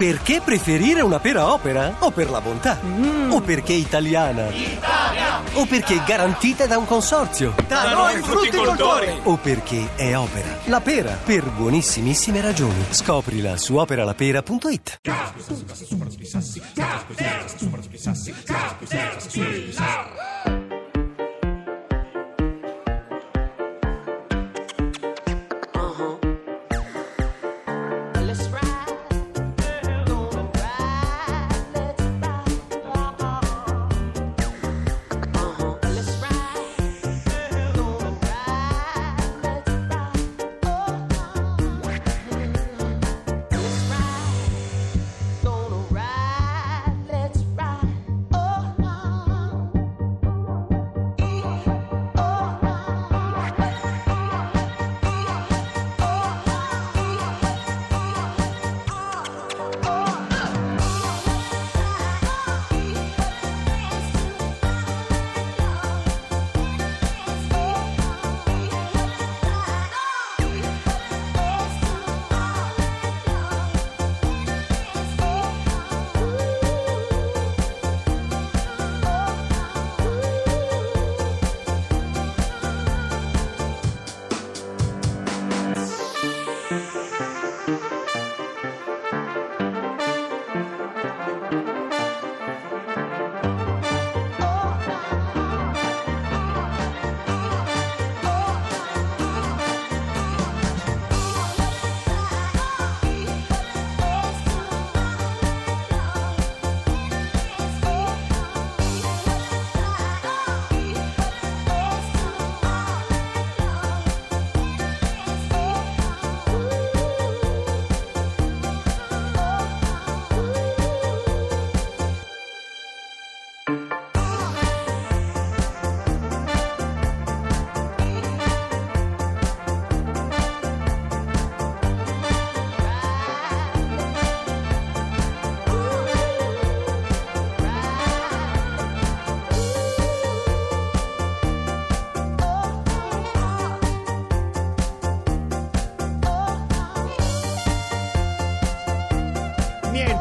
Perché preferire una pera opera? O per la bontà? Mm. O perché italiana? Italia! O perché garantita da un consorzio? Da noi frutticoltori! O perché è opera? La pera, per buonissimissime ragioni. Scoprila su operalapera.it. Let's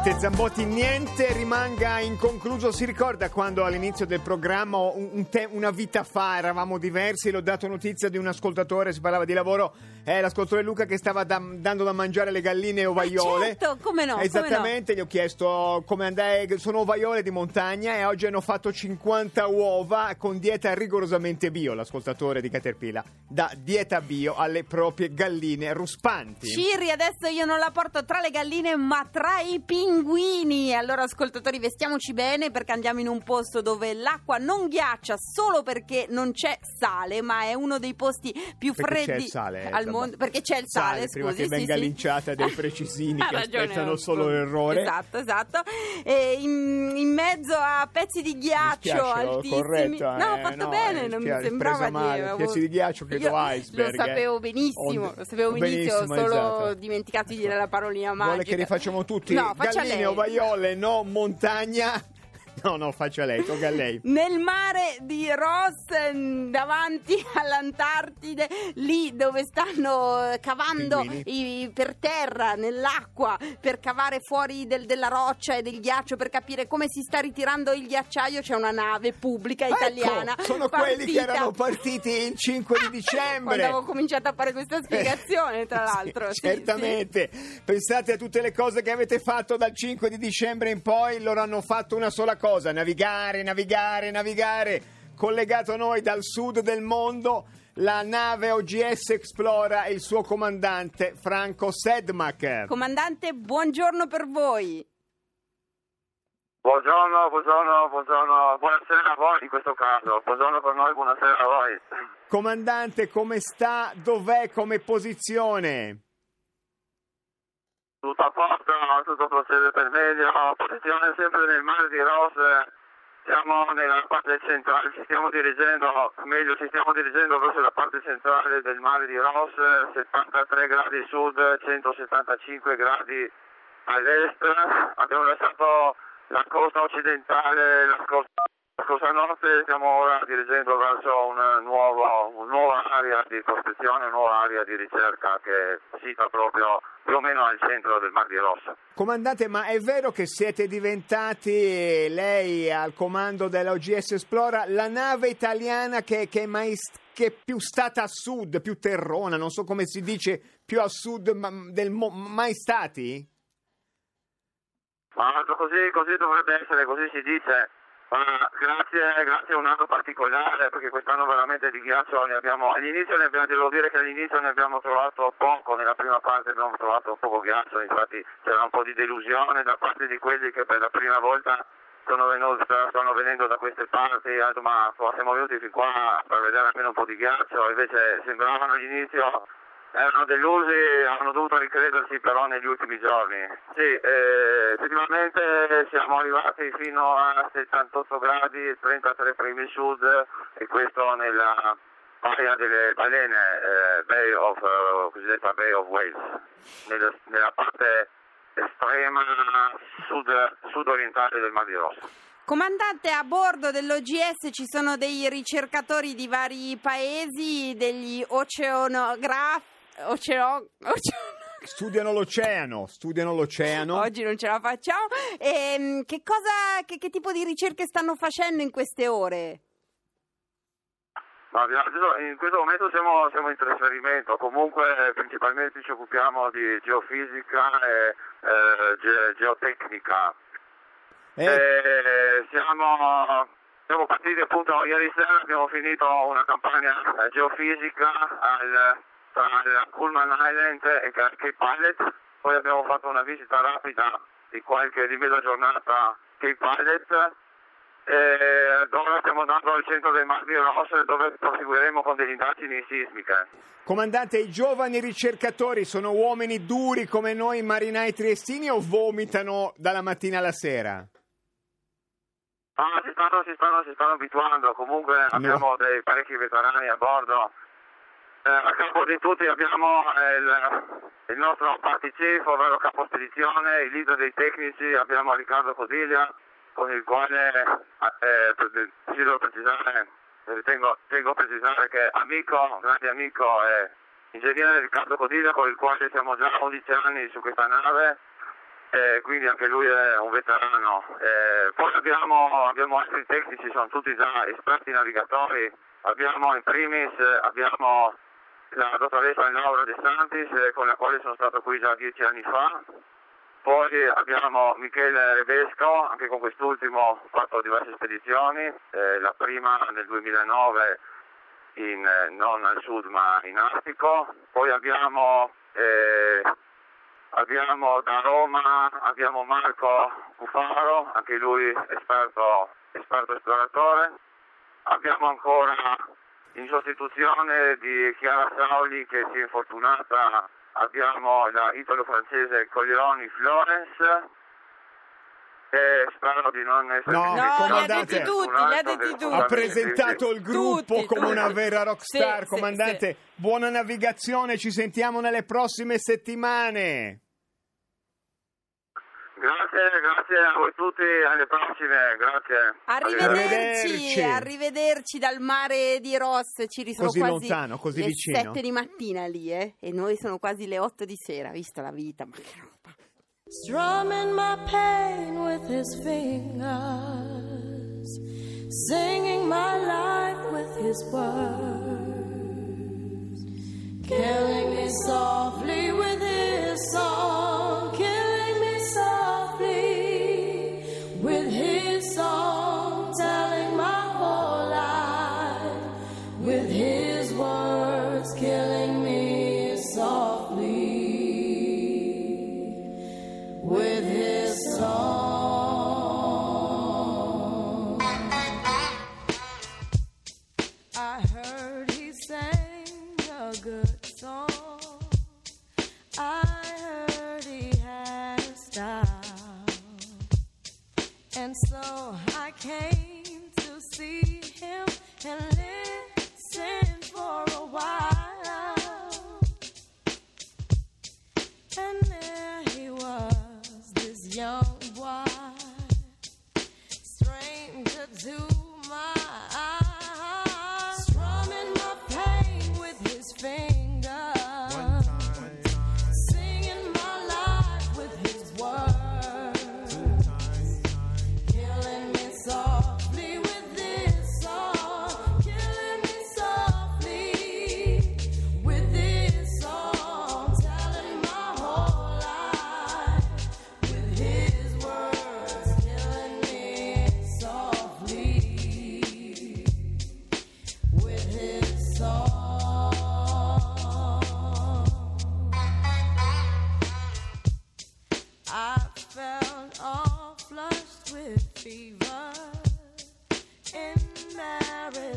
Niente, Zambotti, niente rimanga inconcluso. Si ricorda quando all'inizio del programma, un- te- una vita fa, eravamo diversi, l'ho dato notizia di un ascoltatore, si parlava di lavoro, è l'ascoltatore Luca che stava da- dando da mangiare le galline ovaiole. certo, come no, come Esattamente, gli ho chiesto come andai, sono ovaiole di montagna e oggi hanno fatto 50 uova con dieta rigorosamente bio, l'ascoltatore di Caterpillar, da dieta bio alle proprie galline ruspanti. Ciri, adesso io non la porto tra le galline, ma tra i pinguini. Allora, ascoltatori, vestiamoci bene perché andiamo in un posto dove l'acqua non ghiaccia solo perché non c'è sale, ma è uno dei posti più Perché c'è freddi il sale, al Zambo- mondo. Perché c'è il sale, prima scusi, che venga sì. linciata dai precisini che ragione, aspettano solo l'errore. Esatto, esatto. E in, in mezzo a pezzi di ghiaccio altissimi. corretto, no, ho eh, fatto no, bene, non mi sembrava di male, avevo- pezzi di ghiaccio, credo Io iceberg, Lo sapevo eh. benissimo, Onde- lo sapevo benissimo, benissimo, solo esatto. dimenticato di dire la parolina magica. Vuole che rifacciamo tutti No, galline, ovaiole, no, montagna. No, no, faccia lei, tocca a lei. Nel mare di Ross, davanti all'Antartide, lì dove stanno eh, cavando i- per terra, nell'acqua, per cavare fuori del- della roccia e del ghiaccio, per capire come si sta ritirando il ghiacciaio, c'è una nave pubblica italiana. Ecco, sono quelli che partita- erano partiti il 5 di dicembre. Quando avevo cominciato a fare questa spiegazione, tra Sì, l'altro. sì, certamente. Pensate a tutte le cose che avete fatto dal 5 di dicembre in poi, loro hanno fatto una sola cosa, navigare, navigare, navigare. Collegato a noi dal sud del mondo, la nave OGS Explora e il suo comandante Franco Sedmak. Comandante, buongiorno per voi. Buongiorno, buongiorno, buongiorno, buonasera a voi in questo caso, buongiorno per noi, buonasera a voi. Comandante, come sta? Dov'è come posizione? Tutto a posto, tutto procede per meglio, posizione sempre nel mare di Rose, siamo nella parte centrale, ci stiamo dirigendo, meglio ci stiamo dirigendo verso la parte centrale del mare di Rose, 73 gradi sud, 175 gradi all'est, abbiamo lasciato la costa occidentale la scorsa scorsa notte stiamo ora dirigendo verso una nuova, una nuova area di prospezione, una nuova area di ricerca che si fa proprio più o meno al centro del Mar di Rosso. Comandante, ma è vero che siete diventati, lei al comando dell'OGS Esplora, la nave italiana che, che è mai che è più stata a sud, più terrona, non so come si dice, più a sud ma- del mo- mai stati? Ma così, così dovrebbe essere, così si dice. Ma grazie, grazie a un anno particolare, perché quest'anno veramente di ghiaccio ne abbiamo. All'inizio ne abbiamo, devo dire che all'inizio ne abbiamo trovato poco, nella prima parte abbiamo trovato poco ghiaccio, infatti c'era un po' di delusione da parte di quelli che per la prima volta sono, venuti, stanno venendo da queste parti, detto ma siamo venuti fin qua per vedere almeno un po' di ghiaccio, invece sembravano all'inizio erano delusi, hanno dovuto ricredersi però negli ultimi giorni. Sì, eh, effettivamente siamo arrivati fino a 78 gradi, 33 primi sud e questo nella area delle balene, eh, Bay of, eh, cosiddetta Bay of Wales, nella, nella parte estrema sud, sud-orientale del Mar di Rosso. Comandante, a bordo dell'OGS ci sono dei ricercatori di vari paesi, degli oceanografi. Oceano, oceano- Studiano l'oceano, studiano l'oceano. Oggi non ce la facciamo. Ehm, che, cosa, che, che tipo di ricerche stanno facendo in queste ore? Ma abbiamo- adesso in questo momento siamo, siamo in trasferimento, comunque principalmente ci occupiamo di geofisica e eh, ge- geotecnica. Eh, Eh, siamo, siamo partiti appunto ieri sera, abbiamo finito una campagna eh, geofisica al, tra il Pullman Island e Cape Pilot, poi abbiamo fatto una visita rapida di qualche di mezza giornata Cape Pilot e ora stiamo andando al centro del Mar di Rosso dove proseguiremo con delle indagini sismiche. comandante, i giovani ricercatori sono uomini duri come noi marinai triestini o vomitano dalla mattina alla sera? Ah, si stanno, si stanno, si stanno abituando, comunque abbiamo dei parecchi veterani a bordo. Eh, a capo di tutti abbiamo eh, il, il nostro party chief, ovvero capo spedizione, il leader dei tecnici, abbiamo Riccardo Codiglia, con il quale eh, desidero precisare, eh, tengo, a precisare che amico, grande amico e ingegnere Riccardo Codiglia, con il quale siamo già 11 anni su questa nave eh, quindi anche lui è un veterano. Eh, poi abbiamo, abbiamo altri tecnici, sono tutti già esperti navigatori. Abbiamo in primis eh, abbiamo la dottoressa Laura De Santis, eh, con la quale sono stato qui già dieci anni fa. Poi abbiamo Michele Revesco, anche con quest'ultimo ho fatto diverse spedizioni, eh, la prima nel 2009 in, eh, non al sud ma in Artico. Poi abbiamo eh, Abbiamo da Roma, abbiamo Marco Cufaro, anche lui esperto, esperto esploratore. Abbiamo ancora in sostituzione di Chiara Sauli che si è infortunata, abbiamo la italo-francese Coglioni Florence. E spero di non essere No, No, li ha comandante. detti tutti, li ha detti tutti. Ha presentato il gruppo Tutti, come una tutti. vera rockstar, Sì, sì, comandante. Buona navigazione, ci sentiamo nelle prossime settimane. Grazie, grazie a voi tutti, alle prossime, grazie. Arrivederci, Arrivederci. arrivederci dal mare di Ross, ci sono Così quasi lontano, così le vicino. 7 di mattina lì, eh? e noi sono quasi le 8 di sera, visto la vita, ma che roba. strumming my pain with his fingers, singing my life with his words, killing me softly with his song, words, killing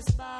satisfied.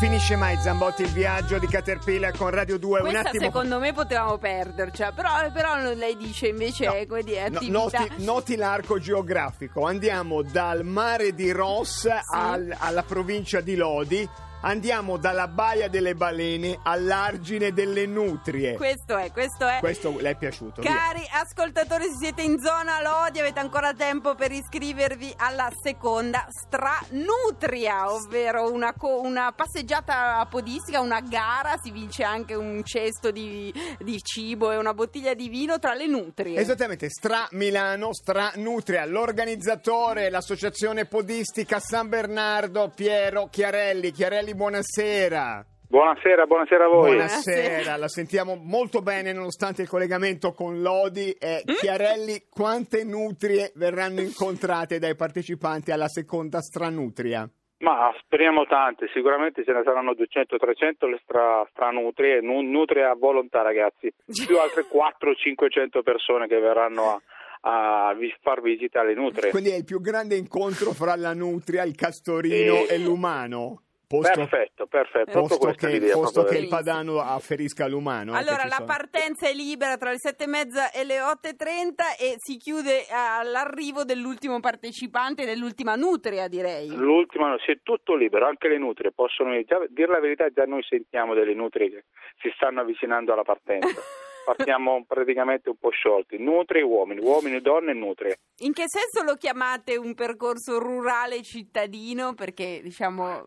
Finisce mai Zambotti il viaggio di Caterpillar con Radio 2. Un Questa attimo. secondo me potevamo perdercela, però, però lei dice invece No, come dire, no, noti, noti l'arco geografico. Andiamo dal mare di Ross al- alla provincia di Lodi. Andiamo dalla Baia delle Balene all'argine delle Nutrie. Questo è, questo è. Questo le è piaciuto? via. Cari ascoltatori, se siete in zona Lodi avete ancora tempo per iscrivervi alla seconda stranutria, ovvero una, co- una passeggiata podistica, una gara, si vince anche un cesto di, di cibo e una bottiglia di vino tra le nutrie. Esattamente, Stra Milano, Stra Nutria, l'organizzatore, l'associazione podistica San Bernardo, Piero Chiarelli. Chiarelli, buonasera. Buonasera, buonasera a voi. Buonasera, Buonasera. la sentiamo molto bene nonostante il collegamento con Lodi. Eh, Chiarelli, quante nutrie verranno incontrate dai partecipanti alla seconda stranutria? Ma speriamo tante, sicuramente ce ne saranno 200-300 le stra, stranutrie, nu- nutrie a volontà ragazzi, più altre 400-500 persone che verranno a, a far visita alle nutrie. Quindi è il più grande incontro fra la nutria, il castorino Sì. e l'umano. Posto, Perfetto, perfetto, posto che, l'idea. posto che il padano afferisca all'umano. eh, Allora, la sono. partenza è libera tra le sette e mezza e le 8.30 e si chiude all'arrivo dell'ultimo partecipante, dell'ultima nutria, direi. L'ultima, sì, è tutto libero, anche le nutrie possono, già, dire la verità, già noi sentiamo delle nutrie che si stanno avvicinando alla partenza. Partiamo praticamente un po' sciolti, nutrie e uomini, uomini, donne e nutrie. In che senso lo chiamate un percorso rurale cittadino? Perché, diciamo,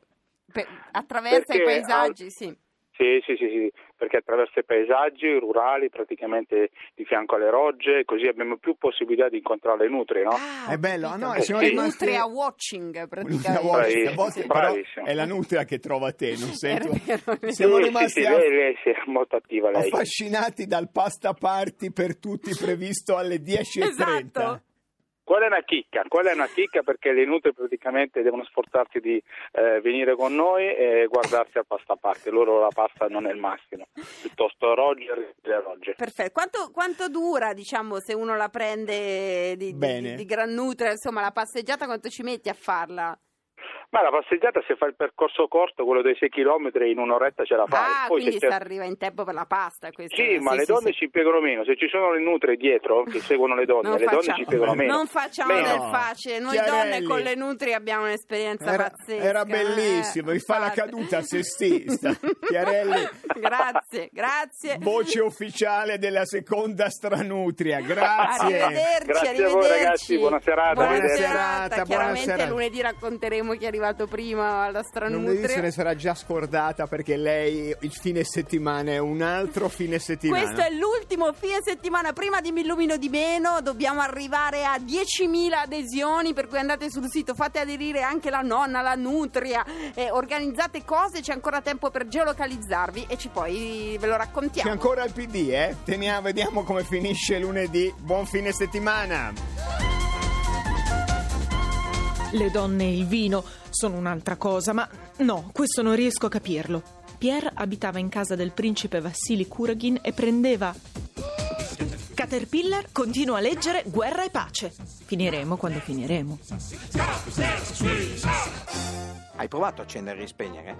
per- attraversa i Perché paesaggi, sì. Sì, sì, sì, sì, perché attraverso i paesaggi rurali, praticamente di fianco alle rogge, così abbiamo più possibilità di incontrare le nutrie, no? Ah, È bello, ah, no, e siamo È rimasti- nutria watching, praticamente. Bravissimo, a volte Sì. bravissimo. è la nutria che trova te, non vero, è vero. Siamo Sì, sì, rimasti sì, aff- lei, lei sì, è molto attiva lei. affascinati dal pasta party per tutti previsto alle 10.30. Esatto. Quella è una chicca, quella è una chicca perché le nutrie praticamente devono sforzarsi di eh, venire con noi e guardarsi a pasta a parte, loro la pasta non è il massimo, piuttosto Roger e Roger. Perfetto. Quanto, quanto dura, diciamo, se uno la prende di, di- di- di gran nutria, insomma, la passeggiata, quanto ci metti a farla? Ma la passeggiata se fa il percorso corto, quello dei 6 km in un'oretta ce la fai. Ah, Poi quindi se si c'è- arriva in tempo per la pasta. questo Sì, ma le donne sì. ci impiegano meno, se ci sono le nutrie dietro che seguono le donne, Non le donne facciamo- ci impiegano meno. Non facciamo Meno. del facile. Noi Chiarelli. donne con le nutrie abbiamo un'esperienza Era, pazzesca. era bellissimo, eh, mi fa la caduta sestista. Chiarelli, grazie, grazie. voce ufficiale della seconda stranutria. Grazie. Arrivederci, Grazie a voi, arrivederci. ragazzi, buona serata, Buona arrivederci. serata. Buona serata, buona Chiaramente serata. lunedì racconteremo chi è arrivato prima alla Non stranutria. vedi se ne sarà già scordata perché lei il fine settimana è un altro fine settimana. Questo è l'ultimo fine settimana. Prima di Mi illumino di meno, dobbiamo arrivare a 10.000 adesioni. Per cui andate sul sito, fate aderire anche la nonna, la nutria, eh, organizzate cose. C'è ancora tempo per geolocalizzarvi e ci poi ve lo C'è raccontiamo. ancora il PD, eh? Teniamo, vediamo come finisce lunedì. Buon fine settimana. Le donne e il vino sono un'altra cosa, ma no, questo non riesco a capirlo. Pierre abitava in casa del principe Vassili Kuragin e prendeva. Caterpillar continua a leggere Guerra e pace. Finiremo quando finiremo. Hai provato a accendere e rispegnere?